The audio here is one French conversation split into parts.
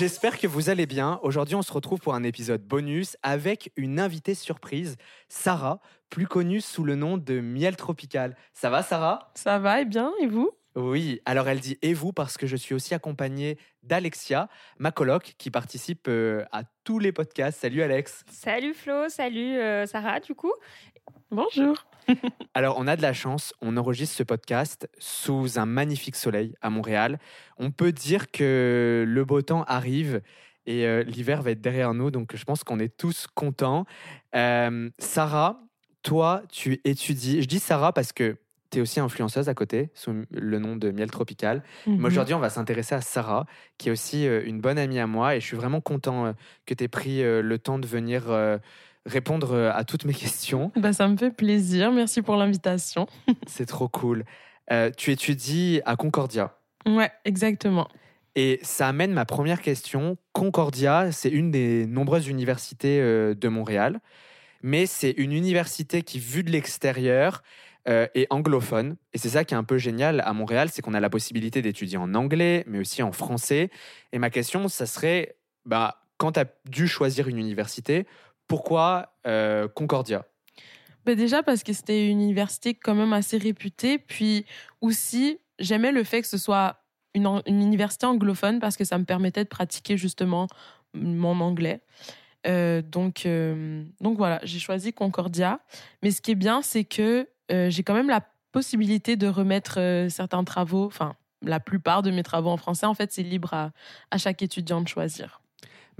J'espère que vous allez bien. Aujourd'hui, on se retrouve pour un épisode bonus avec une invitée surprise, Sarah, plus connue sous le nom de Miel Tropical. Ça va, Sarah? Ça va et bien, et vous? Oui, alors elle dit et vous parce que je suis aussi accompagnée d'Alexia, ma coloc, qui participe euh, à tous les podcasts. Salut Alex. Salut Flo, salut euh, Sarah du coup. Bonjour. Alors, on a de la chance, on enregistre ce podcast sous un magnifique soleil à Montréal. On peut dire que le beau temps arrive et euh, l'hiver va être derrière nous, donc je pense qu'on est tous contents. Euh, Sarah, toi, tu étudies. Je dis Sarah parce que tu es aussi influenceuse à côté, sous le nom de Miel Tropical. Mais Mhm. aujourd'hui, on va s'intéresser à Sarah, qui est aussi euh, une bonne amie à moi. Et je suis vraiment content que tu aies pris le temps de venir répondre euh, à toutes mes questions. Bah, ça me fait plaisir. Merci pour l'invitation. C'est trop cool. Euh, tu étudies à Concordia. Ouais, exactement. Et ça amène ma première question. Concordia, c'est une des nombreuses universités euh, de Montréal, mais c'est une université qui, vue de l'extérieur, euh, est anglophone. Et c'est ça qui est un peu génial à Montréal, c'est qu'on a la possibilité d'étudier en anglais, mais aussi en français. Et ma question, ça serait, bah, quand tu as dû choisir une université, pourquoi euh, Concordia? Bah, déjà parce que c'était une université quand même assez réputée. Puis aussi, j'aimais le fait que ce soit une, université anglophone parce que ça me permettait de pratiquer justement mon anglais. Euh, donc, euh, donc voilà, j'ai choisi Concordia. Mais ce qui est bien, c'est que j'ai quand même la possibilité de remettre certains travaux, enfin la plupart de mes travaux en français. En fait, c'est libre à, à chaque étudiant de choisir.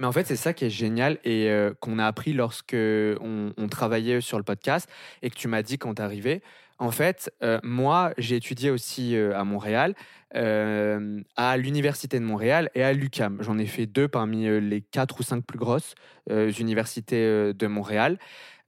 Mais en fait, c'est ça qui est génial et euh, qu'on a appris lorsque on, travaillait sur le podcast et que tu m'as dit quand arrivé. En fait, euh, moi, j'ai étudié aussi euh, à Montréal, à l'Université de Montréal et à l'UCAM. J'en ai fait deux parmi les quatre ou cinq plus grosses universités de Montréal,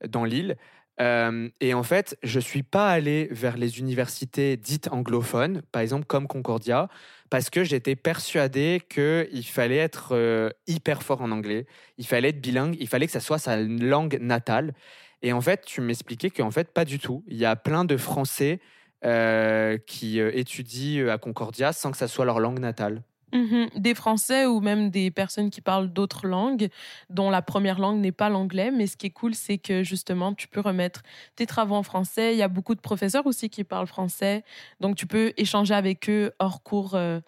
dans l'île. Euh, et en fait, je suis pas allé vers les universités dites anglophones, par exemple comme Concordia, parce que j'étais persuadé qu'il fallait être euh, hyper fort en anglais, il fallait être bilingue, il fallait que ça soit sa langue natale. Et en fait, tu m'expliquais qu'en fait, pas du tout. Il y a plein de Français euh, qui étudient à Concordia sans que ça soit leur langue natale. Mhm. Des Français ou même des personnes qui parlent d'autres langues, dont la première langue n'est pas l'anglais. Mais ce qui est cool, c'est que justement, tu peux remettre tes travaux en français. Il y a beaucoup de professeurs aussi qui parlent français. Donc, tu peux échanger avec eux hors cours euh,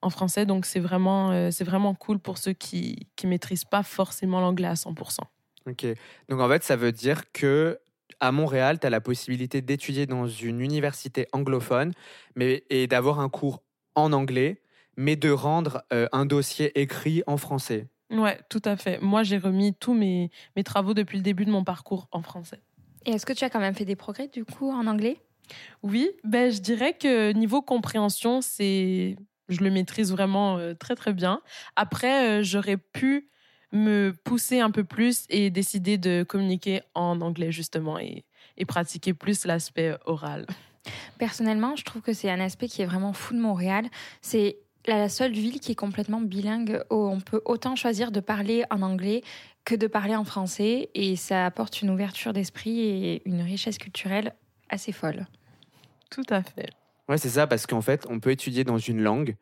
en français. Donc, c'est vraiment, euh, c'est vraiment cool pour ceux qui ne maîtrisent pas forcément l'anglais à 100%. Ok. Donc en fait, ça veut dire que à Montréal, tu as la possibilité d'étudier dans une université anglophone mais, et d'avoir un cours en anglais, mais de rendre euh, un dossier écrit en français. Ouais, tout à fait. Moi, j'ai remis tous mes, mes travaux depuis le début de mon parcours en français. Et est-ce que tu as quand même fait des progrès du coup en anglais? Oui, ben, je dirais que niveau compréhension, c'est je le maîtrise vraiment euh, très très bien. Après, euh, j'aurais pu me pousser un peu plus et décider de communiquer en anglais justement et, et pratiquer plus l'aspect oral. Personnellement, je trouve que c'est un aspect qui est vraiment fou de Montréal. C'est la seule ville qui est complètement bilingue où on peut autant choisir de parler en anglais que de parler en français et ça apporte une ouverture d'esprit et une richesse culturelle assez folle. Tout à fait. Ouais, c'est ça, parce qu'en fait, on peut étudier dans une langue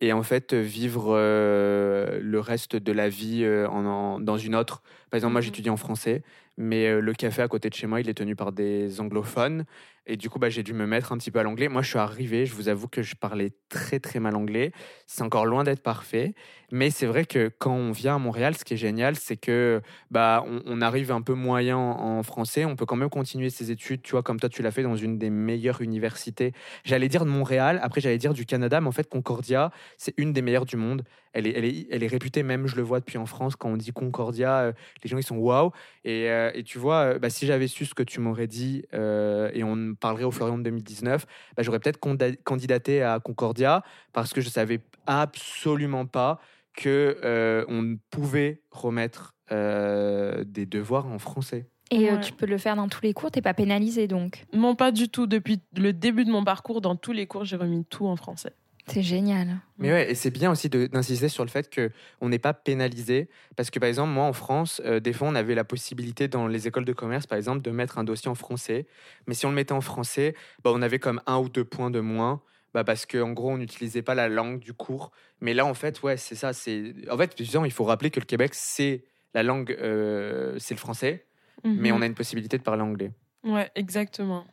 et en fait vivre euh, le reste de la vie euh, en, en- dans une autre. Par exemple, moi Mhm. j'étudie en français, mais euh, le café à côté de chez moi, il est tenu par des anglophones. Et du coup, bah, j'ai dû me mettre un petit peu à l'anglais. Moi, je suis arrivé, je vous avoue que je parlais très très mal anglais. C'est encore loin d'être parfait. Mais c'est vrai que quand on vient à Montréal, ce qui est génial, c'est que bah, on, arrive un peu moyen en, en français. On peut quand même continuer ses études, tu vois, comme toi, tu l'as fait dans une des meilleures universités. J'allais dire de Montréal, après j'allais dire du Canada, mais en fait, Concordia, c'est une des meilleures du monde. Elle est, elle, est, elle est réputée, même je le vois depuis en France, quand on dit Concordia, euh, les gens ils sont waouh. Et, euh, et tu vois, euh, bah, si j'avais su ce que tu m'aurais dit, euh, et on parlerait au Florian de 2019, bah, j'aurais peut-être candidaté à Concordia, parce que je savais absolument pas que euh, on pouvait remettre euh, des devoirs en français. Et Ouais. tu peux le faire dans tous les cours, t'es pas pénalisé donc. Non, pas du tout. Depuis le début de mon parcours, dans tous les cours, j'ai remis tout en français. C'est génial. Mais ouais, et c'est bien aussi d'insister sur le fait que on n'est pas pénalisé, parce que par exemple moi en France, euh, des fois on avait la possibilité dans les écoles de commerce par exemple de mettre un dossier en français, mais si on le mettait en français, bah, on avait comme un ou deux points de moins bah parce qu'en gros, on n'utilisait pas la langue du cours. Mais là, en fait, ouais, c'est ça. C'est En fait, il faut rappeler que le Québec, c'est la langue, euh, c'est le français, mais Mhm. on a une possibilité de parler anglais. Ouais, exactement.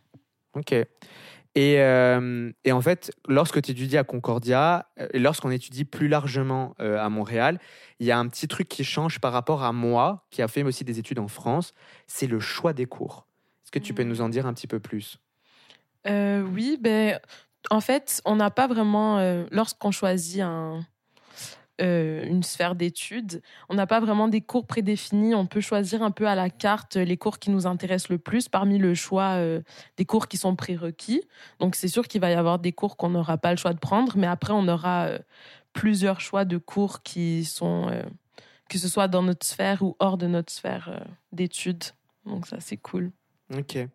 Ok. Et, euh, et en fait, lorsque tu étudies à Concordia, euh, et lorsqu'on étudie plus largement euh, à Montréal, il y a un petit truc qui change par rapport à moi, qui a fait aussi des études en France, c'est le choix des cours. Est-ce que tu peux Mhm. nous en dire un petit peu plus? Euh, oui, ben, en fait, on n'a pas vraiment, lorsqu'on choisit un, euh, une sphère d'études, on n'a pas vraiment des cours prédéfinis. On peut choisir un peu à la carte les cours qui nous intéressent le plus parmi le choix euh, des cours qui sont prérequis. Donc, c'est sûr qu'il va y avoir des cours qu'on n'aura pas le choix de prendre, mais après, on aura euh, plusieurs choix de cours qui sont, euh, que ce soit dans notre sphère ou hors de notre sphère euh, d'études. Donc, ça, c'est cool. Ok. Et,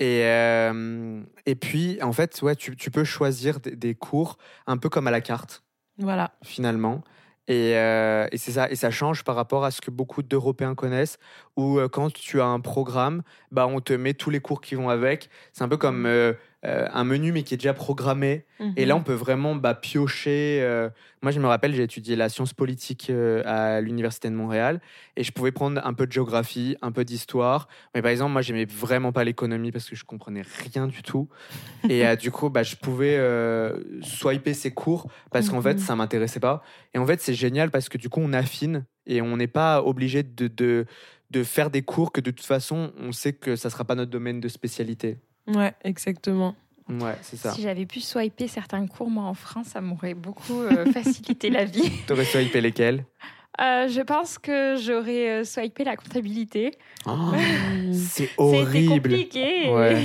euh, et puis, en fait, ouais, tu, tu peux choisir des, des cours un peu comme à la carte. Voilà. finalement. Et, euh, et c'est ça, et ça change par rapport à ce que beaucoup d'Européens connaissent, où euh, quand tu as un programme, bah, on te met tous les cours qui vont avec. C'est un peu comme euh, euh, un menu, mais qui est déjà programmé. Et là, on peut vraiment bah, piocher. euh, Moi, je me rappelle, j'ai étudié la science politique euh, à l'Université de Montréal, et je pouvais prendre un peu de géographie, un peu d'histoire. Mais par exemple, moi, j'aimais vraiment pas l'économie parce que je comprenais rien du tout. Et du coup, bah, je pouvais swiper ces cours parce qu'en fait, Mhm. ça m'intéressait pas. Et en fait, c'est génial parce que du coup, on affine et on n'est pas obligé de, de, de faire des cours que de toute façon, on sait que ça sera pas notre domaine de spécialité. Ouais, exactement. Ouais, c'est ça. Si j'avais pu swiper certains cours, moi, en France, ça m'aurait beaucoup euh, facilité la vie. T'aurais swipé lesquels? Euh, je pense que j'aurais euh, swipé la comptabilité. Oh, Mm. C'est C'était horrible. compliqué. Ouais.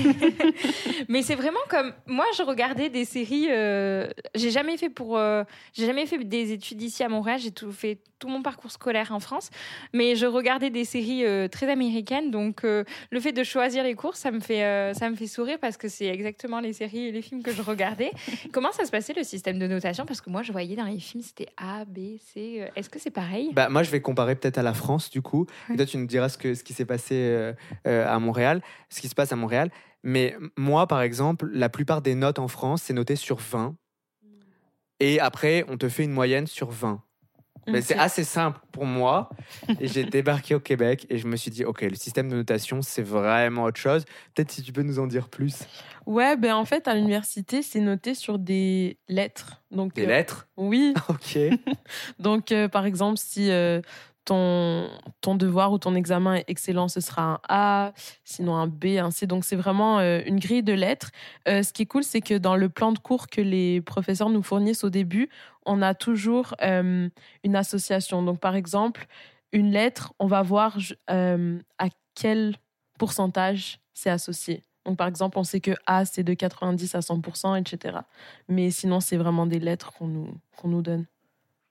Mais c'est vraiment comme moi, je regardais des séries. euh, j'ai jamais fait pour, euh, j'ai jamais fait des études ici à Montréal. J'ai tout fait tout mon parcours scolaire en France, mais je regardais des séries très américaines. Donc le fait de choisir les cours, ça me fait, ça me fait sourire parce que c'est exactement les séries et les films que je regardais. Comment ça se passait le système de notation? Parce que moi, je voyais dans les films, c'était A, B, C. euh, Est-ce que c'est pareil? Bah, moi, je vais comparer peut-être à la France, du coup. Et Ouais. toi, tu nous diras ce, que, ce qui s'est passé euh, euh, à Montréal, ce qui se passe à Montréal. Mais moi, par exemple, la plupart des notes en France, c'est noté sur 20. Et après, on te fait une moyenne sur 20. Mais c'est assez simple pour moi. Et j'ai débarqué au Québec et je me suis dit, OK, le système de notation, c'est vraiment autre chose. Peut-être si tu peux nous en dire plus. Ouais, ben en fait, à l'université, c'est noté sur des lettres. Donc, Des euh, lettres? Oui. OK. Donc, euh, par exemple, si euh, ton, ton devoir ou ton examen excellent, ce sera un A, sinon un B, un C. Donc, c'est vraiment euh, une grille de lettres. Euh, ce qui est cool, c'est que dans le plan de cours que les professeurs nous fournissent au début, on a toujours euh, une association. Donc, par exemple, une lettre, on va voir à quel pourcentage c'est associé. Donc, par exemple, on sait que A, c'est de 90 à 100%, etc. Mais sinon, c'est vraiment des lettres qu'on nous, qu'on nous donne.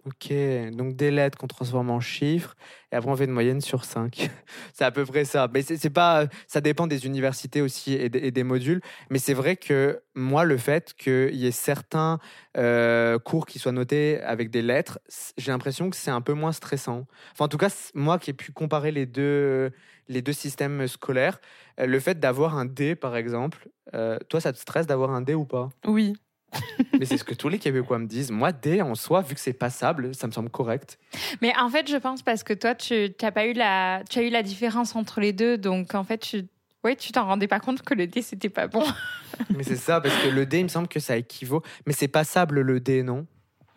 Ok, donc des lettres qu'on transforme en chiffres et après on fait une moyenne sur 5. c'est à peu près ça. Mais c'est pas, ça dépend des universités aussi et des, modules. Mais c'est vrai que moi, le fait qu'il y ait certains euh, cours qui soient notés avec des lettres, j'ai l'impression que c'est un peu moins stressant. Enfin, en tout cas, moi qui ai pu comparer les deux, les deux systèmes scolaires, euh, le fait d'avoir un D par exemple, euh, toi, ça te stresse d'avoir un D ou pas? Oui. Mais c'est ce que tous les Québécois me disent. Moi, D en soi, vu que c'est passable, ça me semble correct. Mais en fait, je pense parce que toi, tu as pas eu la, tu as eu la différence entre les deux, donc en fait, tu, ouais, tu t'en rendais pas compte que le D c'était pas bon. Mais c'est ça, parce que le D, il me semble que ça équivaut. Mais c'est passable le D, non?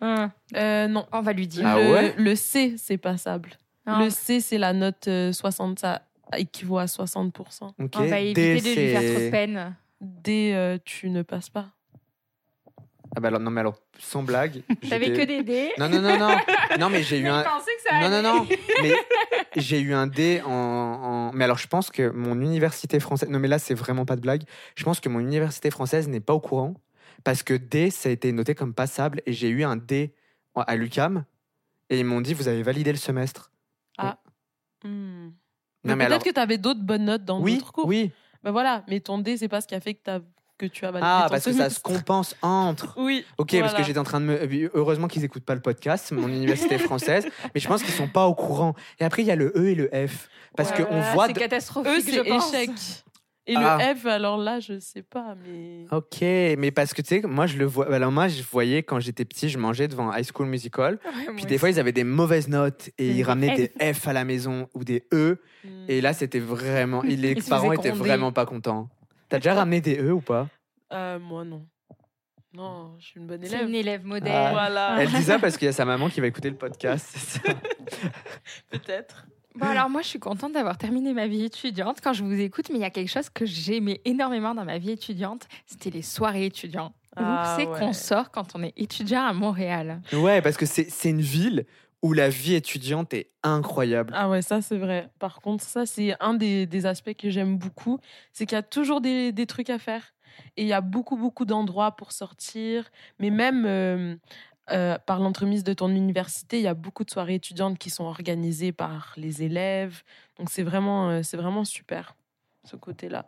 Euh, non. On va lui dire. Ah le, ouais? le C, c'est passable. Non. Le C, c'est la note euh, 60, ça équivaut à 60%. Ok. On va éviter D, de lui faire trop de peine. D, euh, tu ne passes pas. Ah bah alors, non, mais alors, sans blague. T'avais que des D. Non, non, non, non. Non, mais j'ai eu un. que ça Non, non, non. Mais j'ai eu un D en, en- Mais alors, je pense que mon université française. Non, mais là, c'est vraiment pas de blague. Je pense que mon université française n'est pas au courant. Parce que D, ça a été noté comme passable. Et j'ai eu un D à l'UCAM. Et ils m'ont dit, vous avez validé le semestre. Hmm. Non, Mais mais peut-être alors. que tu avais d'autres bonnes notes dans Oui, d'autres cours. oui. Ben voilà, mais ton D, c'est pas ce qui a fait que, t'as- que tu as validé Ah, parce que ça se compense entre. Oui. Ok, parce que j'étais en train de me. Heureusement qu'ils écoutent pas le podcast, mon université française, mais je pense qu'ils sont pas au courant. Et après, il y a le E et le F. Parce Ouais, qu'on ouais, voit. C'est de- catastrophique, Eux, je c'est pense. échec. Et Ah. le F, alors là, je sais pas, mais. Ok, mais parce que tu sais, moi je le vois. Alors moi, je voyais quand j'étais petit, je mangeais devant High School Musical. Puis des fois, ils avaient des mauvaises notes et ils ramenaient des F à la maison ou des E. Hmm. Et là, c'était vraiment. Les Ils parents étaient vraiment pas contents. T'as déjà ramené des E ou pas? Euh, moi, non. Non, je suis une bonne C'est élève. une élève modèle. Ah. Voilà, Elle dit ça parce qu'il y a sa maman qui va écouter le podcast. c'est peut-être. Bon, alors moi, je suis contente d'avoir terminé ma vie étudiante quand je vous écoute, mais il y a quelque chose que j'aimais énormément dans ma vie étudiante, c'était les soirées étudiantes. Ah, c'est ouais. qu'on sort quand on est étudiant à Montréal Ouais, parce que c'est c'est une ville où la vie étudiante est incroyable. Ah ouais, ça c'est vrai. Par contre, ça c'est un des, aspects que j'aime beaucoup, c'est qu'il y a toujours des, des trucs à faire. Et il y a beaucoup, beaucoup d'endroits pour sortir. Mais même euh, euh, par l'entremise de ton université, il y a beaucoup de soirées étudiantes qui sont organisées par les élèves. Donc c'est vraiment, euh, c'est vraiment super, ce côté-là.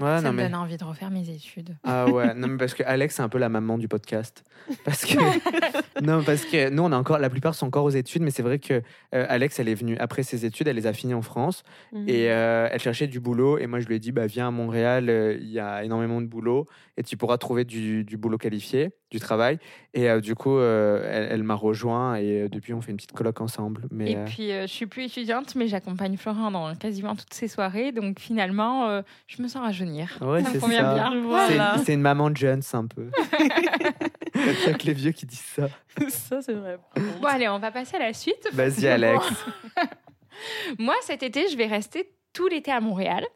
Ouais, Ça non me mais. donne envie de refaire mes études. Ah ouais, non mais parce que Alex c'est un peu la maman du podcast. Parce que non parce que nous on a encore la plupart sont encore aux études, mais c'est vrai que euh, Alex elle est venue après ses études, elle les a finies en France Mhm. et euh, elle cherchait du boulot et moi je lui ai dit bah viens à Montréal, euh, il y a énormément de boulot et tu pourras trouver du, du boulot qualifié, du travail et du coup elle, elle m'a rejoint et depuis on fait une petite coloc ensemble. Mais Et puis, je suis plus étudiante, mais j'accompagne Florent dans quasiment toutes ses soirées. Donc, finalement, je me sens rajeunir. ouais c'est ça. bien. C'est Voilà. c'est une maman de jeunes un peu. A que les vieux qui disent ça. ça c'est vrai. Bon, allez, on va passer à la suite. Vas-y Alex. Moi, cet été, je vais rester tout l'été à Montréal.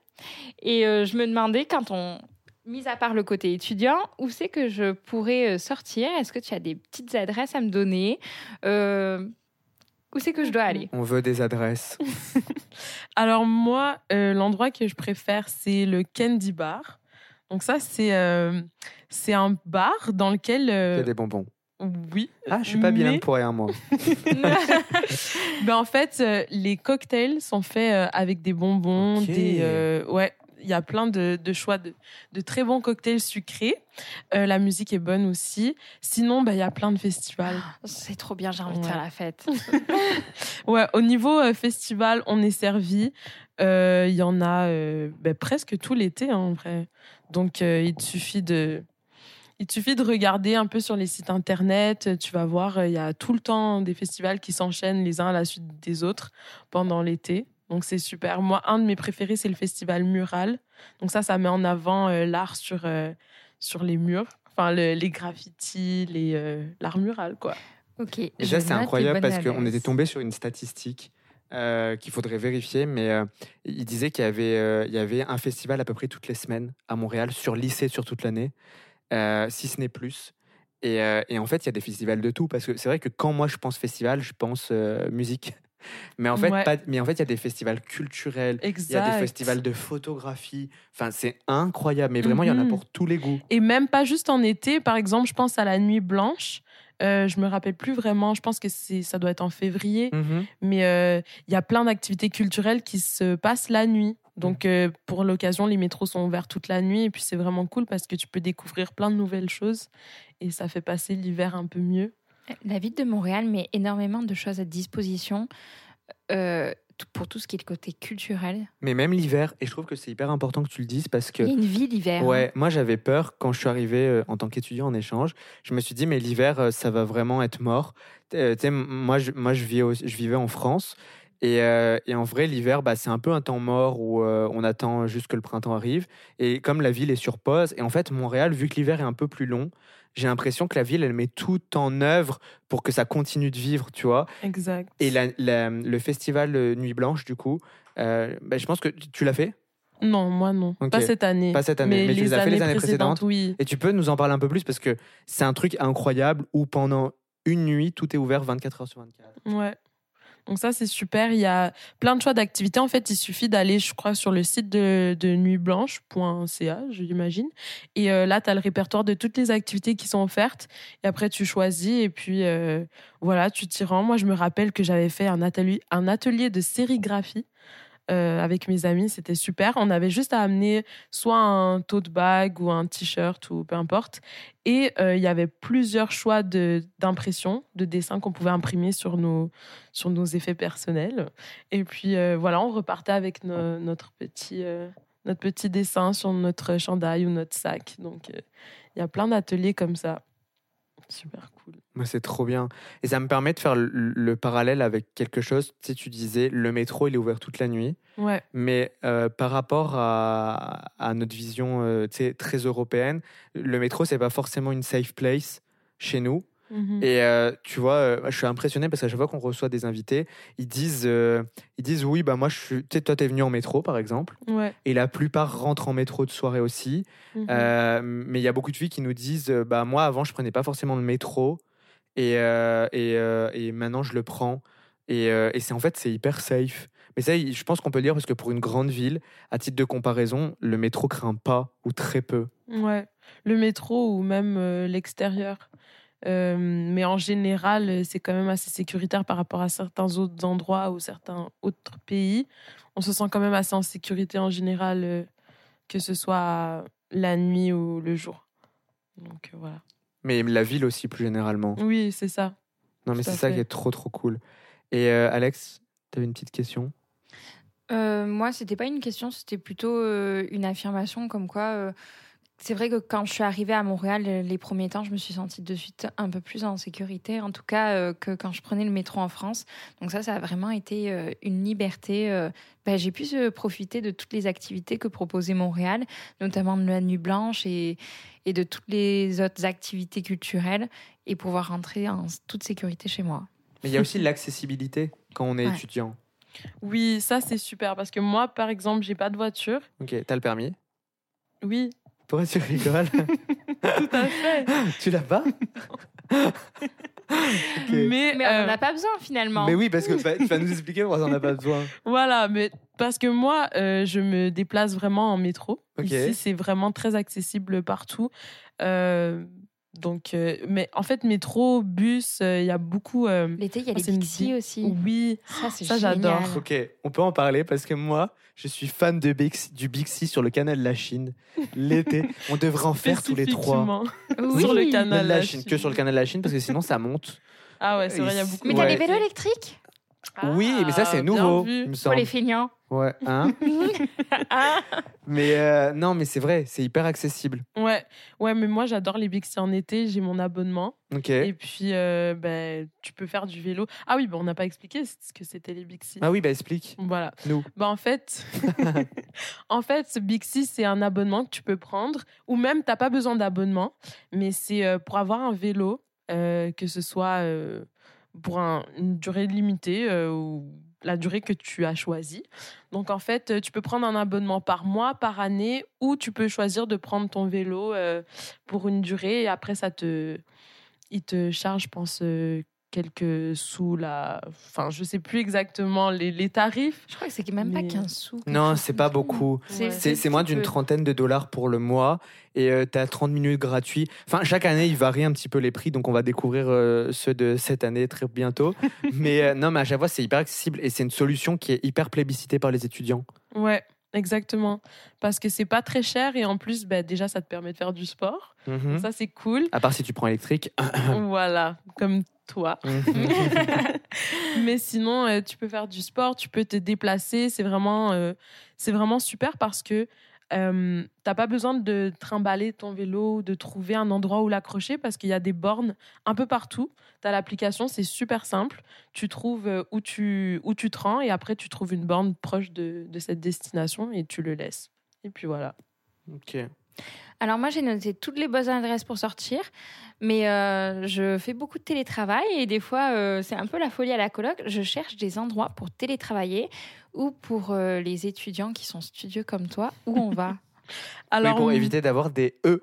Et euh, je me demandais, quand on. Mis à part le côté étudiant, où c'est que je pourrais euh, sortir? Est-ce que tu as des petites adresses à me donner? Euh, Où c'est que je dois aller? On veut des adresses. Alors moi, euh, l'endroit que je préfère, c'est le Candy Bar. Donc ça, c'est euh, c'est un bar dans lequel... Il y euh, a des bonbons. Oui. Ah, je suis pas bilingue mais- pour rien, moi. Ben, en fait, euh, les cocktails sont faits euh, avec des bonbons, Ok. des... euh, ouais, il y a plein de, de choix de, de très bons cocktails sucrés. Euh, la musique est bonne aussi. Sinon, ben, il y a plein de festivals. C'est trop bien, j'ai envie de faire la fête. Ouais, au niveau euh, festival, on est servi. Euh, Il y en a ben, presque tout l'été, hein, en vrai. Donc, il te suffit de... Il te suffit de regarder un peu sur les sites internet. Tu vas voir, il y a tout le temps des festivals qui s'enchaînent les uns à la suite des autres pendant l'été. Donc, c'est super. Moi, un de mes préférés, c'est le festival Mural. Donc, ça, ça met en avant euh, l'art sur, euh, sur les murs. Enfin, le- les graffitis, les, euh, l'art mural, quoi. Ok. Et ça, c'est incroyable parce qu'on était tombé sur une statistique euh, qu'il faudrait vérifier, mais euh, il disait qu'il y, avait, euh, il y avait un festival à peu près toutes les semaines à Montréal, sur lycée sur toute l'année, euh, si ce n'est plus. Et, euh, et en fait, il y a des festivals de tout, parce que c'est vrai que quand moi je pense festival, je pense euh, musique. Mais en fait, Ouais. pas- mais en fait, il y a des festivals culturels, il y a des festivals de photographie. Enfin, c'est incroyable. Mais vraiment, il y en a Mhm. pour tous les goûts. Et même pas juste en été. Par exemple, je pense à la Nuit Blanche. Euh, je me rappelle plus vraiment. Je pense que ça doit être en février. Mhm. Mais euh, il y a plein d'activités culturelles qui se passent la nuit. Donc, euh, pour l'occasion, les métros sont ouverts toute la nuit. Et puis, c'est vraiment cool parce que tu peux découvrir plein de nouvelles choses. Et ça fait passer l'hiver un peu mieux. La ville de Montréal met énormément de choses à disposition euh, pour tout ce qui est le côté culturel. Mais même l'hiver, et je trouve que c'est hyper important que tu le dises parce que. Il y a une vie l'hiver. hein. Ouais, moi j'avais peur quand je suis arrivé euh, en tant qu'étudiant en échange. Je me suis dit, mais l'hiver, euh, ça va vraiment être mort. Moi, je, moi je, vis au- je vivais en France. Et, euh, et en vrai, l'hiver, bah, c'est un peu un temps mort où euh, on attend juste que le printemps arrive. Et comme la ville est sur pause, et en fait, Montréal, vu que l'hiver est un peu plus long, j'ai l'impression que la ville, elle met tout en œuvre pour que ça continue de vivre, tu vois. Exact. Et la- la- le festival euh, Nuit Blanche, du coup, euh, bah, je pense que tu l'as fait? Non, moi non. Pas cette année. Pas cette année, mais tu les as fait les années précédentes Oui. Et tu peux nous en parler un peu plus parce que c'est un truc incroyable où pendant une nuit, tout est ouvert 24 heures sur 24. Ouais. Donc ça, c'est super. Il y a plein de choix d'activités. En fait, il suffit d'aller, je crois, sur le site de, de nuitblanche.ca, j'imagine. Et euh, là, tu as le répertoire de toutes les activités qui sont offertes. Et après, tu choisis et puis euh, voilà, tu t'y rends. Moi, je me rappelle que j'avais fait un atelier, un atelier de sérigraphie. Euh, avec mes amis, c'était super. On avait juste à amener soit un tote bag ou un t-shirt ou peu importe. Et euh, il y avait plusieurs choix de- d'impression, de, dessins qu'on pouvait imprimer sur nos, sur nos effets personnels. Et puis euh, voilà, on repartait avec no- notre petit, notre petit dessin sur notre chandail ou notre sac. Donc, il y a plein d'ateliers comme ça. Super cool. Moi, c'est trop bien. Et ça me permet de faire le, le parallèle avec quelque chose. Tu sais, tu disais, le métro, il est ouvert toute la nuit. Ouais, Mais euh, par rapport à, à notre vision euh, très européenne, le métro, c'est pas forcément une safe place chez nous. Mhm. Et euh, tu vois, euh, je suis impressionné parce qu'à chaque fois qu'on reçoit des invités, ils disent, ils disent oui, bah moi, je suis. Tu sais, toi, t'es venu en métro, par exemple, ouais. et la plupart rentrent en métro de soirée aussi. Mhm. Mais il y a beaucoup de filles qui nous disent, bah moi, avant, je prenais pas forcément le métro, et euh, et, euh, et maintenant, je le prends. Et, euh, et c'est en fait, c'est hyper safe. Mais ça, je pense qu'on peut le dire parce que pour une grande ville, à titre de comparaison, le métro craint pas ou très peu. Ouais, le métro ou même l'extérieur. Mais en général, c'est quand même assez sécuritaire par rapport à certains autres endroits ou certains autres pays. On se sent quand même assez en sécurité en général, que ce soit la nuit ou le jour. Donc voilà. Mais la ville aussi, plus généralement. Oui, c'est ça. Non, mais c'est ça qui est trop, trop cool. Et euh, Alex, tu avais une petite question? Euh, moi, c'était pas une question, c'était plutôt euh, une affirmation comme quoi. C'est vrai que quand je suis arrivée à Montréal, euh, les premiers temps, je me suis sentie de suite un peu plus en sécurité, en tout cas euh, que quand je prenais le métro en France. Donc ça, ça a vraiment été euh, une liberté. euh, ben, j'ai pu profiter de toutes les activités que proposait Montréal, notamment de la nuit blanche et, et de toutes les autres activités culturelles, et pouvoir rentrer en toute sécurité chez moi. Mais il y a aussi l'accessibilité quand on est Ouais. étudiant. Oui, ça c'est super parce que moi, par exemple, j'ai pas de voiture. Ok, t'as le permis? Oui, Pourquoi tu rigoles tout à fait. Tu l'as pas. Mais, Mais on euh, n'en a pas besoin finalement. Mais oui, parce que bah, tu vas nous expliquer pourquoi on n'a pas besoin. Voilà, mais parce que moi, euh, je me déplace vraiment en métro. Ok. Ici, c'est vraiment très accessible partout. Euh, donc, euh, mais en fait, métro, bus, euh, il y a beaucoup. euh, L'été, il y a Oh, les une Bixi aussi. oui, Ça, c'est Ça, génial. j'adore. Ok, on peut en parler parce que moi, je suis fan de Bix, du Bixi sur le canal de la Chine. L'été, on devrait en faire tous les trois. Oui. Sur le De canal. la la Chine, Chine. que sur le canal de la Chine parce que sinon ça monte. Ah ouais, c'est vrai, il y a beaucoup. Mais de- t'as Ouais. des vélos électriques? Oui, mais ça c'est Ah, bien nouveau, vu. il me pour les feignants. Ouais, hein Ah. Mais euh, non, mais c'est vrai, c'est hyper accessible. Ouais, ouais, mais moi, j'adore les Bixi en été. J'ai mon abonnement. Ok. Et puis, euh, ben, tu peux faire du vélo. Ah oui, ben, on n'a pas expliqué ce que c'était les Bixi. Ah oui, bah explique. Voilà. Nous. Bah en fait, en fait, ce Bixi, c'est un abonnement que tu peux prendre, ou même t'as pas besoin d'abonnement, mais c'est euh, pour avoir un vélo, euh, que ce soit pour un- une durée limitée euh, ou la durée que tu as choisie. Donc en fait, euh, tu peux prendre un abonnement par mois, par année, ou tu peux choisir de prendre ton vélo euh, pour une durée et après ça te, il te charge, je pense. Quelques sous là enfin je sais plus exactement les, les tarifs Je crois que c'est même pas Mais- 15 sous. Non, c'est pas beaucoup. C'est- Ouais. C'est moins d'une trentaine de dollars pour le mois et euh, t'as 30 minutes gratuits. Enfin, chaque année, il varie un petit peu les prix, donc on va découvrir euh, ceux de cette année très bientôt. mais euh, non, mais à chaque fois, c'est hyper accessible et c'est une solution qui est hyper plébiscitée par les étudiants. Ouais, exactement. Parce que c'est pas très cher et en plus, bah, déjà, ça te permet de faire du sport. Mhm. Ça, c'est cool. À part si tu prends électrique. voilà, comme toi. Mhm. Mais sinon, euh, tu peux faire du sport, tu peux te déplacer. C'est vraiment, euh, c'est vraiment super parce que euh, t'as pas besoin de trimballer ton vélo, de trouver un endroit où l'accrocher parce qu'il y a des bornes un peu partout. Tu as l'application, c'est super simple. Tu trouves euh, où tu, où tu te rends et après tu trouves une borne proche de, de cette destination et tu le laisses. Et puis voilà. ok. Alors moi j'ai noté toutes les bonnes adresses pour sortir, mais euh, je fais beaucoup de télétravail et des fois euh, c'est un peu la folie à la coloc. Je cherche des endroits pour télétravailler ou pour euh, les étudiants qui sont studieux comme toi, où on va. Alors, oui, pour éviter d'avoir des E.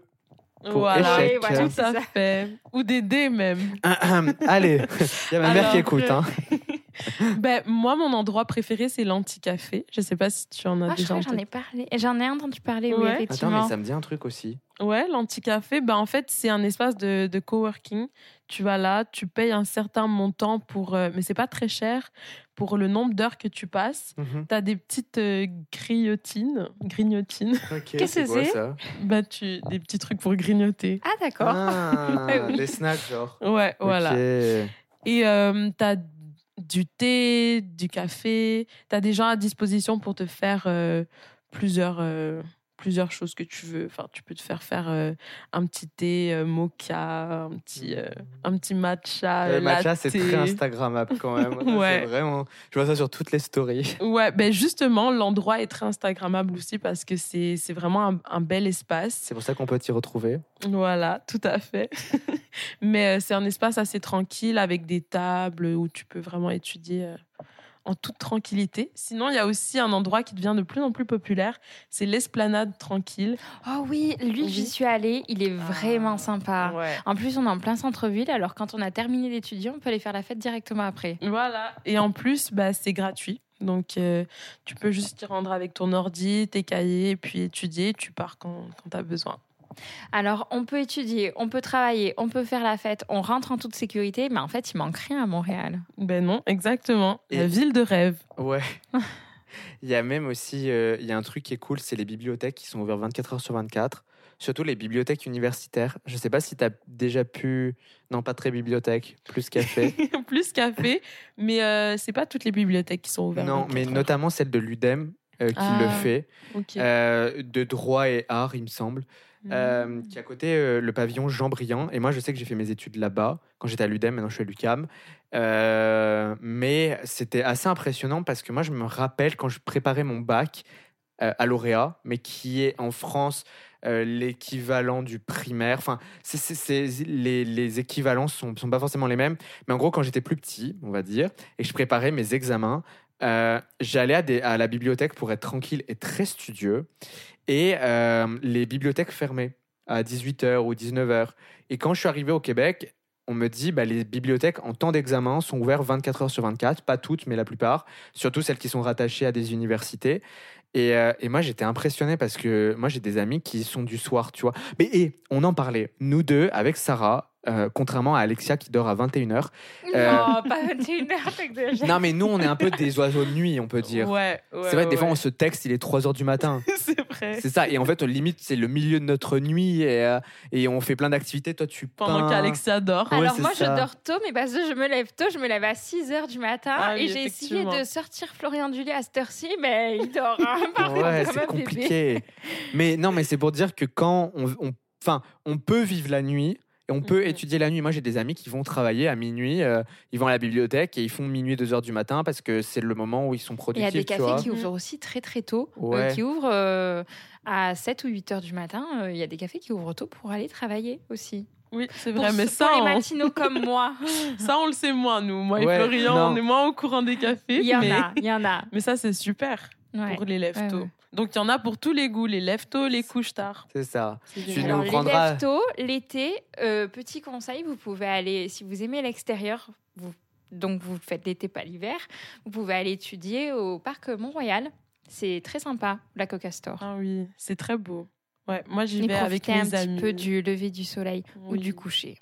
pour voilà, échec. Voilà, tout à fait. Ou des dés même. Allez, il y a ma mère qui écoute. Hein. Ben, moi, mon endroit préféré, c'est l'anti-café. Je sais pas si tu en as Ah, déjà que j'en entendu. ai parlé. J'en ai entendu parler, oui, Ouais. Attends, effectivement. mais ça me dit un truc aussi. Ouais, l'anti-café, ben, en fait, c'est un espace de, de coworking. Tu vas là, tu payes un certain montant pour. euh, mais c'est pas très cher pour le nombre d'heures que tu passes. Mhm. Tu as des petites euh, grignotines. Grignotines. Qu'est-ce que c'est ben, tu, des petits trucs pour grignoter. Ah d'accord. Ah, Oui. des snacks, genre. Ouais, voilà. Et euh, tu as du thé, du café. Tu as des gens à disposition pour te faire, euh, plusieurs, euh, plusieurs choses que tu veux. Enfin, tu peux te faire faire euh, un petit thé euh, mocha, un petit, euh, un petit matcha. Le euh, matcha, c'est très Instagrammable quand même. Ouais. Vraiment, je vois ça sur toutes les stories. Ouais, ben justement, l'endroit est très Instagrammable aussi parce que c'est c'est vraiment un, un bel espace. C'est pour ça qu'on peut t'y retrouver. Voilà, tout à fait. Mais c'est un espace assez tranquille avec des tables où tu peux vraiment étudier en toute tranquillité. Sinon, il y a aussi un endroit qui devient de plus en plus populaire, c'est l'esplanade tranquille. Oh oui, lui, j'y suis allée. Il est vraiment sympa. Ouais. En plus, on est en plein centre-ville, alors quand on a terminé d'étudier, on peut aller faire la fête directement après. Voilà. Et en plus, bah, c'est gratuit. Donc, euh, tu peux juste t'y rendre avec ton ordi, tes cahiers, puis étudier. Tu pars quand, quand tu as besoin. Alors, on peut étudier, on peut travailler, on peut faire la fête, on rentre en toute sécurité, mais en fait, il manque rien à Montréal. Ben non, exactement. Et- La ville de rêve. Ouais. Il y a même aussi, euh, il y a un truc qui est cool, c'est les bibliothèques qui sont ouvertes 24 heures sur 24. Surtout les bibliothèques universitaires. Je sais pas si tu as déjà pu. Non, pas très bibliothèque, plus café. plus café, mais euh, c'est pas toutes les bibliothèques qui sont ouvertes. non, 24 mais heures. notamment celle de l'UDEM euh, qui Ah. le fait. Ok. Euh, de droit et art, il me semble. euh, qui est à côté le pavillon Jean Briand. Et moi, je sais que j'ai fait mes études là-bas quand j'étais à l'UDEM. Maintenant, je suis à l'UCAM. Mais c'était assez impressionnant parce que moi, je me rappelle quand je préparais mon bac à lauréat, mais qui est en France euh, l'équivalent du primaire. Enfin, les, les équivalents sont, sont pas forcément les mêmes. Mais en gros, quand j'étais plus petit, on va dire, et que je préparais mes examens, euh, j'allais à, la bibliothèque pour être tranquille et très studieux. Et euh, les bibliothèques fermaient à 18h ou 19h. Et quand je suis arrivé au Québec, on me dit bah, les bibliothèques en temps d'examen sont ouvertes 24 heures sur 24, pas toutes, mais la plupart, surtout celles qui sont rattachées à des universités. Et, euh, et moi, j'étais impressionné parce que moi, j'ai des amis qui sont du soir, tu vois. Mais et, on en parlait, nous deux, avec Sarah, euh, contrairement à Alexia qui dort à 21h. Euh, Non, pas 21h, t'exagères. Non, mais nous, on est un peu des oiseaux de nuit, on peut dire. Ouais, ouais, C'est vrai, des fois, on se texte, il est 3h du matin. c'est vrai. C'est ça. Et en fait, limite, c'est le milieu de notre nuit et, euh, et on fait plein d'activités. Toi, tu Pendant peins. qu'Alexia dort. Ouais, Alors moi, ça. je dors tôt, mais parce que je me lève tôt, je me lève à 6h du matin. Ah oui, et j'ai essayé de sortir Florian Dulé à cette heure-ci, mais il dort. Hein, Ouais, c'est compliqué. mais non, mais c'est pour dire que quand on, on, enfin, on peut vivre la nuit et on peut Mhm. étudier la nuit. Moi, j'ai des amis qui vont travailler à minuit. euh, ils vont à la bibliothèque et ils font minuit, 2 heures du matin parce que c'est le moment où ils sont Il y productifs. a des cafés qui ouvrent aussi très très tôt, euh, qui ouvrent euh, à 7 ou 8 heures du matin. Euh, Il y a des cafés qui ouvrent tôt pour aller travailler aussi. Oui, c'est Pour, vrai. Mais pour ça, les on, matinaux comme moi, ça, on le sait moins, nous. Moi et Ouais, Florian, non. on est moins au courant des cafés. il y en mais... a, il y en a. mais ça, c'est super Ouais. pour les lève Ouais, tôt. Donc, il y en a pour tous les goûts. Les lève tôt, les couches tard. C'est ça. C'est Tu génial. nous Alors, les l'été, euh, petit conseil, vous pouvez aller, si vous aimez l'extérieur, vous, donc vous faites l'été, pas l'hiver, vous pouvez aller étudier au parc Mont-Royal. C'est très sympa, la Coca Store. Ah oui, c'est très beau. Ouais, moi, j'y vais avec profiter un mes petit amis. peu du lever du soleil ou du coucher.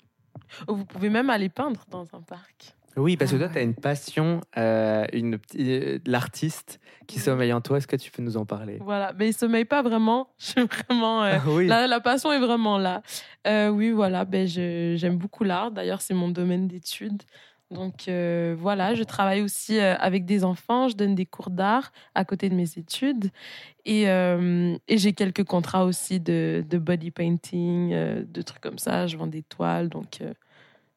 Oh, Vous pouvez même aller peindre dans un parc. Oui, parce que toi, Ah tu as une passion, euh, une, euh, l'artiste qui Oui. sommeille en toi. Est-ce que tu peux nous en parler? Voilà, mais il sommeille pas vraiment. Je suis vraiment. euh, Ah oui. La, la passion est vraiment là. Oui, voilà, ben, je- j'aime beaucoup l'art. D'ailleurs, c'est mon domaine d'études. Donc euh, voilà, je travaille aussi euh, avec des enfants. Je donne des cours d'art à côté de mes études. Et, euh, et j'ai quelques contrats aussi de, de body painting, de trucs comme ça. Je vends des toiles. Donc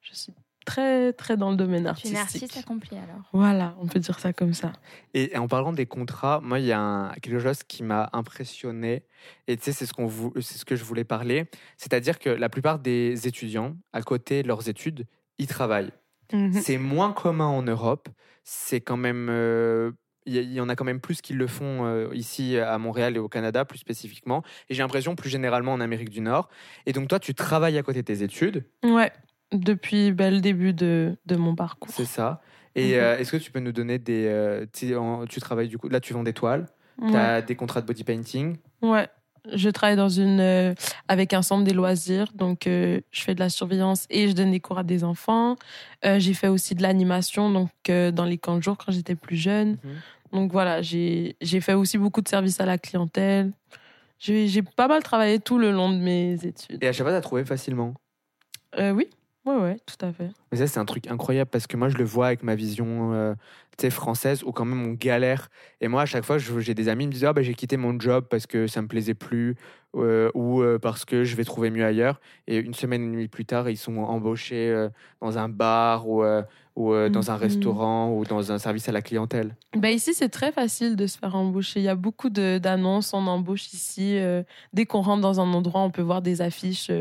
je suis très, très dans le domaine Tu es une artistique. artiste accomplie alors. Voilà, on peut dire ça comme ça. Et en parlant des contrats, moi, il y a un- quelque chose qui m'a impressionné. Et tu sais, c'est ce, qu'on c'est ce que je voulais parler. C'est-à-dire que la plupart des étudiants, à côté de leurs études, ils travaillent. Mhm. C'est moins commun en Europe. C'est quand même. euh, Il y, a- il y en a quand même plus qui le font euh, ici à Montréal et au Canada plus spécifiquement. Et j'ai l'impression plus généralement en Amérique du Nord. Et donc toi, tu travailles à côté de tes études, Ouais, depuis ben, le début de, de mon parcours. c'est ça. Et Mhm. euh, est-ce que tu peux nous donner des... euh, tu en- tu travailles du coup... Là, tu vends des toiles. Tu Ouais. as des contrats de body painting. Ouais, je travaille dans une euh, avec un centre des loisirs, donc je fais de la surveillance et je donne des cours à des enfants. J'ai fait aussi de l'animation, donc dans les camps de jour quand j'étais plus jeune. Mhm. Donc voilà, j'ai fait aussi beaucoup de services à la clientèle. J'ai pas mal travaillé tout le long de mes études. Et à chaque fois, tu as trouvé facilement? Oui, ouais, ouais, tout à fait. Mais ça, c'est un truc incroyable parce que moi, je le vois avec ma vision euh, françaises où quand même on galère. Et moi, à chaque fois, j'ai des amis qui me disent ah, bah, j'ai quitté mon job parce que ça me plaisait plus euh, ou euh, parce que je vais trouver mieux ailleurs. Et une semaine et demie plus tard, ils sont embauchés euh, dans un bar ou, ou dans un Mhm. restaurant ou dans un service à la clientèle. Bah ici, c'est très facile de se faire embaucher. Il y a beaucoup d'annonces, on embauche ici. dès qu'on rentre dans un endroit, on peut voir des affiches.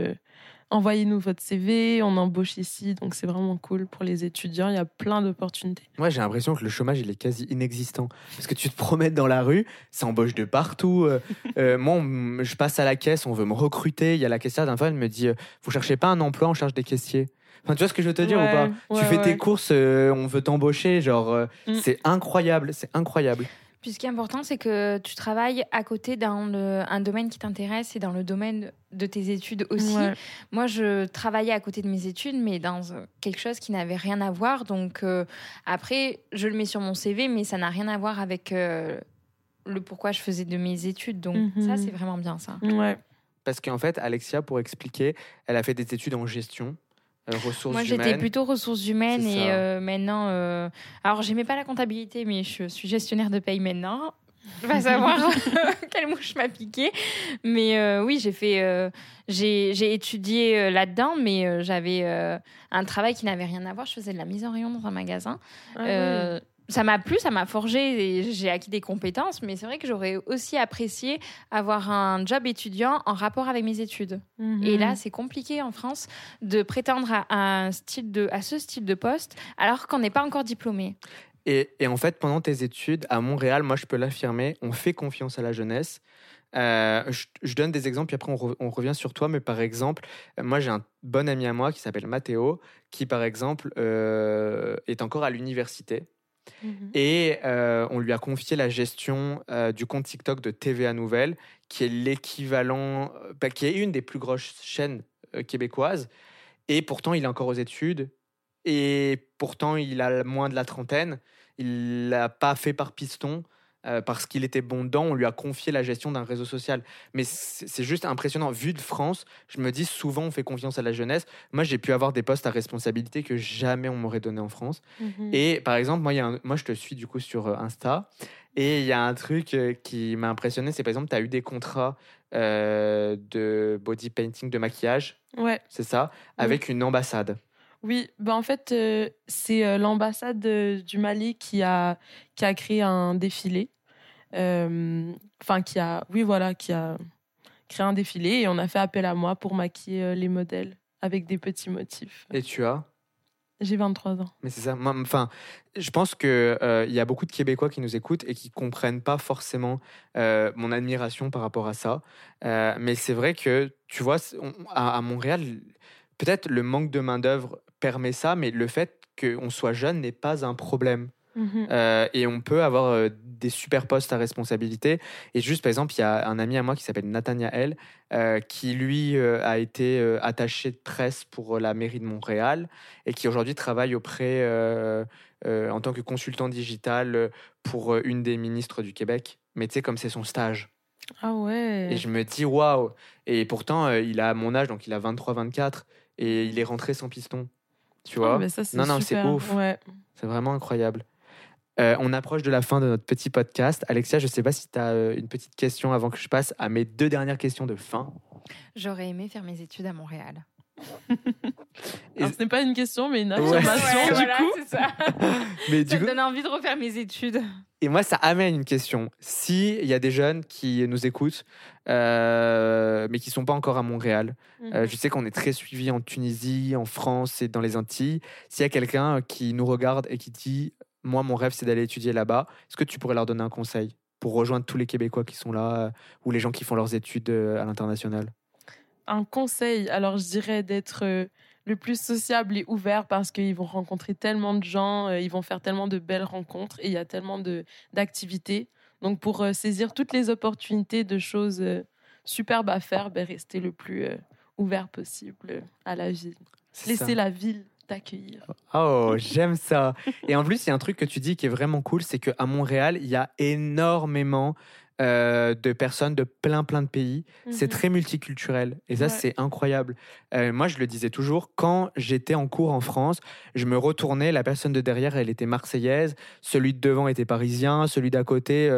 Envoyez-nous votre CV, on embauche ici. Donc c'est vraiment cool pour les étudiants. Il y a plein d'opportunités. Moi, j'ai l'impression que le chômage, il est quasi inexistant. Parce que tu te promènes dans la rue, ça embauche de partout. Euh, euh, moi, on- je passe à la caisse, on veut me recruter. Il y a la caissière d'un fois, elle me dit euh, Vous cherchez pas un emploi, on cherche des caissiers. Enfin, tu vois ce que je veux te dire ou pas? Ouais, Tu fais tes courses, euh, on veut t'embaucher. Genre, Mm. c'est incroyable, c'est incroyable. Puis ce qui est important, c'est que tu travailles à côté dans le, un domaine qui t'intéresse et dans le domaine de tes études aussi. Ouais. Moi, je travaillais à côté de mes études, mais dans euh, quelque chose qui n'avait rien à voir. Donc, euh, après, je le mets sur mon CV, mais ça n'a rien à voir avec euh, le pourquoi je faisais de mes études. Donc, Mhm. ça, c'est vraiment bien ça. Ouais. Parce qu'en fait, Alexia, pour expliquer, elle a fait des études en gestion, euh, ressources Moi, j'étais plutôt ressources humaines et euh, maintenant. euh, Alors, j'aimais pas la comptabilité, mais je suis gestionnaire de paye maintenant. Va savoir quelle mouche m'a piqué. Mais euh, oui, j'ai fait. euh, j'ai j'ai étudié euh, là-dedans, mais euh, j'avais euh, un travail qui n'avait rien à voir. Je faisais de la mise en rayon dans un magasin. Ah Euh, Ça m'a plu, ça m'a forgé et j'ai acquis des compétences, mais c'est vrai que j'aurais aussi apprécié avoir un job étudiant en rapport avec mes études. Mhm. Et là, c'est compliqué en France de prétendre à, un style de, à ce style de poste alors qu'on n'est pas encore diplômé. Et, et en fait, pendant tes études à Montréal, moi je peux l'affirmer, on fait confiance à la jeunesse. Euh, je, je donne des exemples, puis après on, re- on revient sur toi. Mais par exemple, moi j'ai un bon ami à moi qui s'appelle Mathéo, qui par exemple euh, est encore à l'université. Mhm. Et euh, on lui a confié la gestion euh, du compte TikTok de TVA Nouvelle, qui est l'équivalent, euh, bah, qui est une des plus grosses chaînes québécoises. Et pourtant, il est encore aux études. Et pourtant, il a moins de la trentaine. Il l'a pas fait par piston. Euh, parce qu'il était bon dedans, on lui a confié la gestion d'un réseau social. Mais c'est juste impressionnant. Vu de France, je me dis souvent on fait confiance à la jeunesse. Moi, j'ai pu avoir des postes à responsabilité que jamais on m'aurait donné en France. Mhm. Et par exemple, moi, il y a un- moi, je te suis du coup sur euh, Insta. Et il y a un truc euh, qui m'a impressionné, c'est par exemple, tu as eu des contrats euh, de body painting, de maquillage, Ouais. c'est ça, avec une ambassade. Oui, ben en fait, euh, c'est euh, l'ambassade euh, du Mali qui a, qui a créé un défilé. Euh, Enfin, qui a, oui, voilà, qui a créé un défilé et on a fait appel à moi pour maquiller euh, les modèles avec des petits motifs. Et tu as? J'ai 23 ans. Mais c'est ça. Enfin, je pense que euh, il y a beaucoup de Québécois qui nous écoutent et qui comprennent pas forcément euh, mon admiration par rapport à ça. Euh, mais c'est vrai que tu vois, on- à, à Montréal, peut-être le manque de main d'œuvre permet ça, mais le fait qu'on soit jeune n'est pas un problème. Mhm. Euh, et on peut avoir euh, des super postes à responsabilité. Et juste, par exemple, il y a un ami à moi qui s'appelle Nathaniel, euh, qui lui euh, a été attaché de presse pour la mairie de Montréal et qui aujourd'hui travaille auprès, en tant que consultant digital pour une des ministres du Québec. Mais tu sais, comme c'est son stage. Ah ouais. Et je me dis, waouh! Et pourtant, il a mon âge, donc il a 23-24, et il est rentré sans piston. Tu vois? Ah, mais ça, c'est Non, non, c'est ouf. Ouais. C'est vraiment incroyable. Euh, on approche de la fin de notre petit podcast. Alexia, je ne sais pas si tu as une petite question avant que je passe à mes deux dernières questions de fin. J'aurais aimé faire mes études à Montréal. Et- Alors, ce n'est pas une question, mais une affirmation, Ouais, du voilà, coup. c'est ça. Mais Ça du me coup, donne envie de refaire mes études. Et moi, ça amène une question. S'il y a des jeunes qui nous écoutent, euh, mais qui ne sont pas encore à Montréal, Mhm. euh, je sais qu'on est très suivi en Tunisie, en France et dans les Antilles. S'il y a quelqu'un qui nous regarde et qui dit Moi, mon rêve, c'est d'aller étudier là-bas, est-ce que tu pourrais leur donner un conseil pour rejoindre tous les Québécois qui sont là euh, ou les gens qui font leurs études euh, à l'international? Un conseil, alors je dirais d'être euh, le plus sociable et ouvert parce qu'ils vont rencontrer tellement de gens, euh, ils vont faire tellement de belles rencontres et il y a tellement d'activités. Donc pour euh, saisir toutes les opportunités de choses euh, superbes à faire, ben, rester le plus ouvert possible à la ça. Laisser la ville t'accueillir. Oh, j'aime ça. Et en plus, il y a un truc que tu dis qui est vraiment cool, c'est qu'à Montréal, il y a énormément euh, de personnes de plein plein de pays. C'est Mhm. très multiculturel et ça Ouais. c'est incroyable. Euh, moi je le disais toujours, quand j'étais en cours en France, je me retournais, la personne de derrière elle était marseillaise, celui de devant était parisien, celui d'à côté...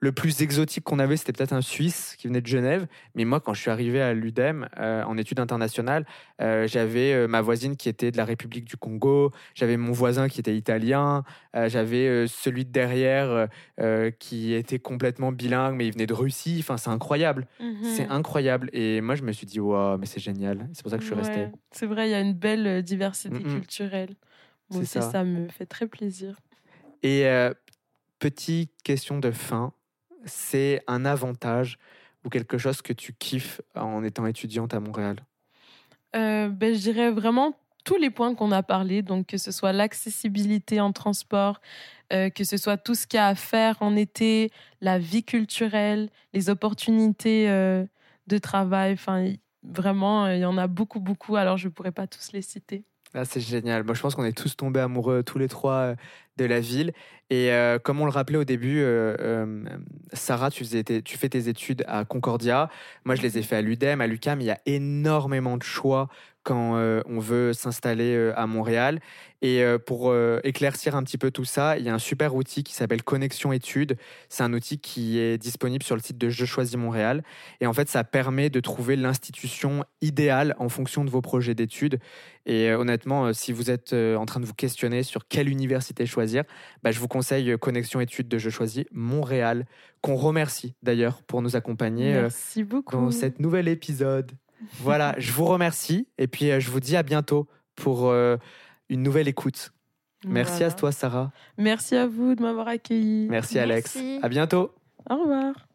le plus exotique qu'on avait, c'était peut-être un Suisse qui venait de Genève. Mais moi, quand je suis arrivé à l'UDEM euh, en études internationales, euh, j'avais euh, ma voisine qui était de la République du Congo, j'avais mon voisin qui était italien, j'avais celui de derrière qui était complètement bilingue, mais il venait de Russie. Enfin, c'est incroyable. Mhm. C'est incroyable. Et moi, je me suis dit, waouh, mais c'est génial. C'est pour ça que je suis resté. C'est vrai, il y a une belle diversité culturelle. Moi C'est aussi, ça. ça. me fait très plaisir. Et petite question de fin, c'est un avantage ou quelque chose que tu kiffes en étant étudiante à Montréal? Euh, ben, je dirais vraiment tous les points qu'on a parlé, donc que ce soit l'accessibilité en transport, euh, que ce soit tout ce qu'il y a à faire en été, la vie culturelle, les opportunités euh, de travail. Enfin, vraiment, il y en a beaucoup, beaucoup. Alors, je ne pourrais pas tous les citer. Ah, c'est génial. Moi, je pense qu'on est tous tombés amoureux, tous les trois, de la ville. Et euh, comme on le rappelait au début, euh, euh, Sarah, tu, faisais tes- tu fais tes études à Concordia. Moi, je les ai fait à l'UDEM, à l'UCAM. Il y a énormément de choix quand on veut s'installer à Montréal. Et pour éclaircir un petit peu tout ça, il y a un super outil qui s'appelle Connexion Études. C'est un outil qui est disponible sur le site de Je choisis Montréal. Et en fait, ça permet de trouver l'institution idéale en fonction de vos projets d'études. Et honnêtement, si vous êtes en train de vous questionner sur quelle université choisir, bah, je vous conseille euh, Connexion Études de Je choisis Montréal, qu'on remercie d'ailleurs pour nous accompagner euh, Merci beaucoup. dans cet nouvel épisode. Voilà, je vous remercie et puis euh, je vous dis à bientôt pour euh, une nouvelle écoute. Merci Voilà. à toi, Sarah. Merci à vous de m'avoir accueilli. Merci, Alex. Merci. À bientôt. Au revoir.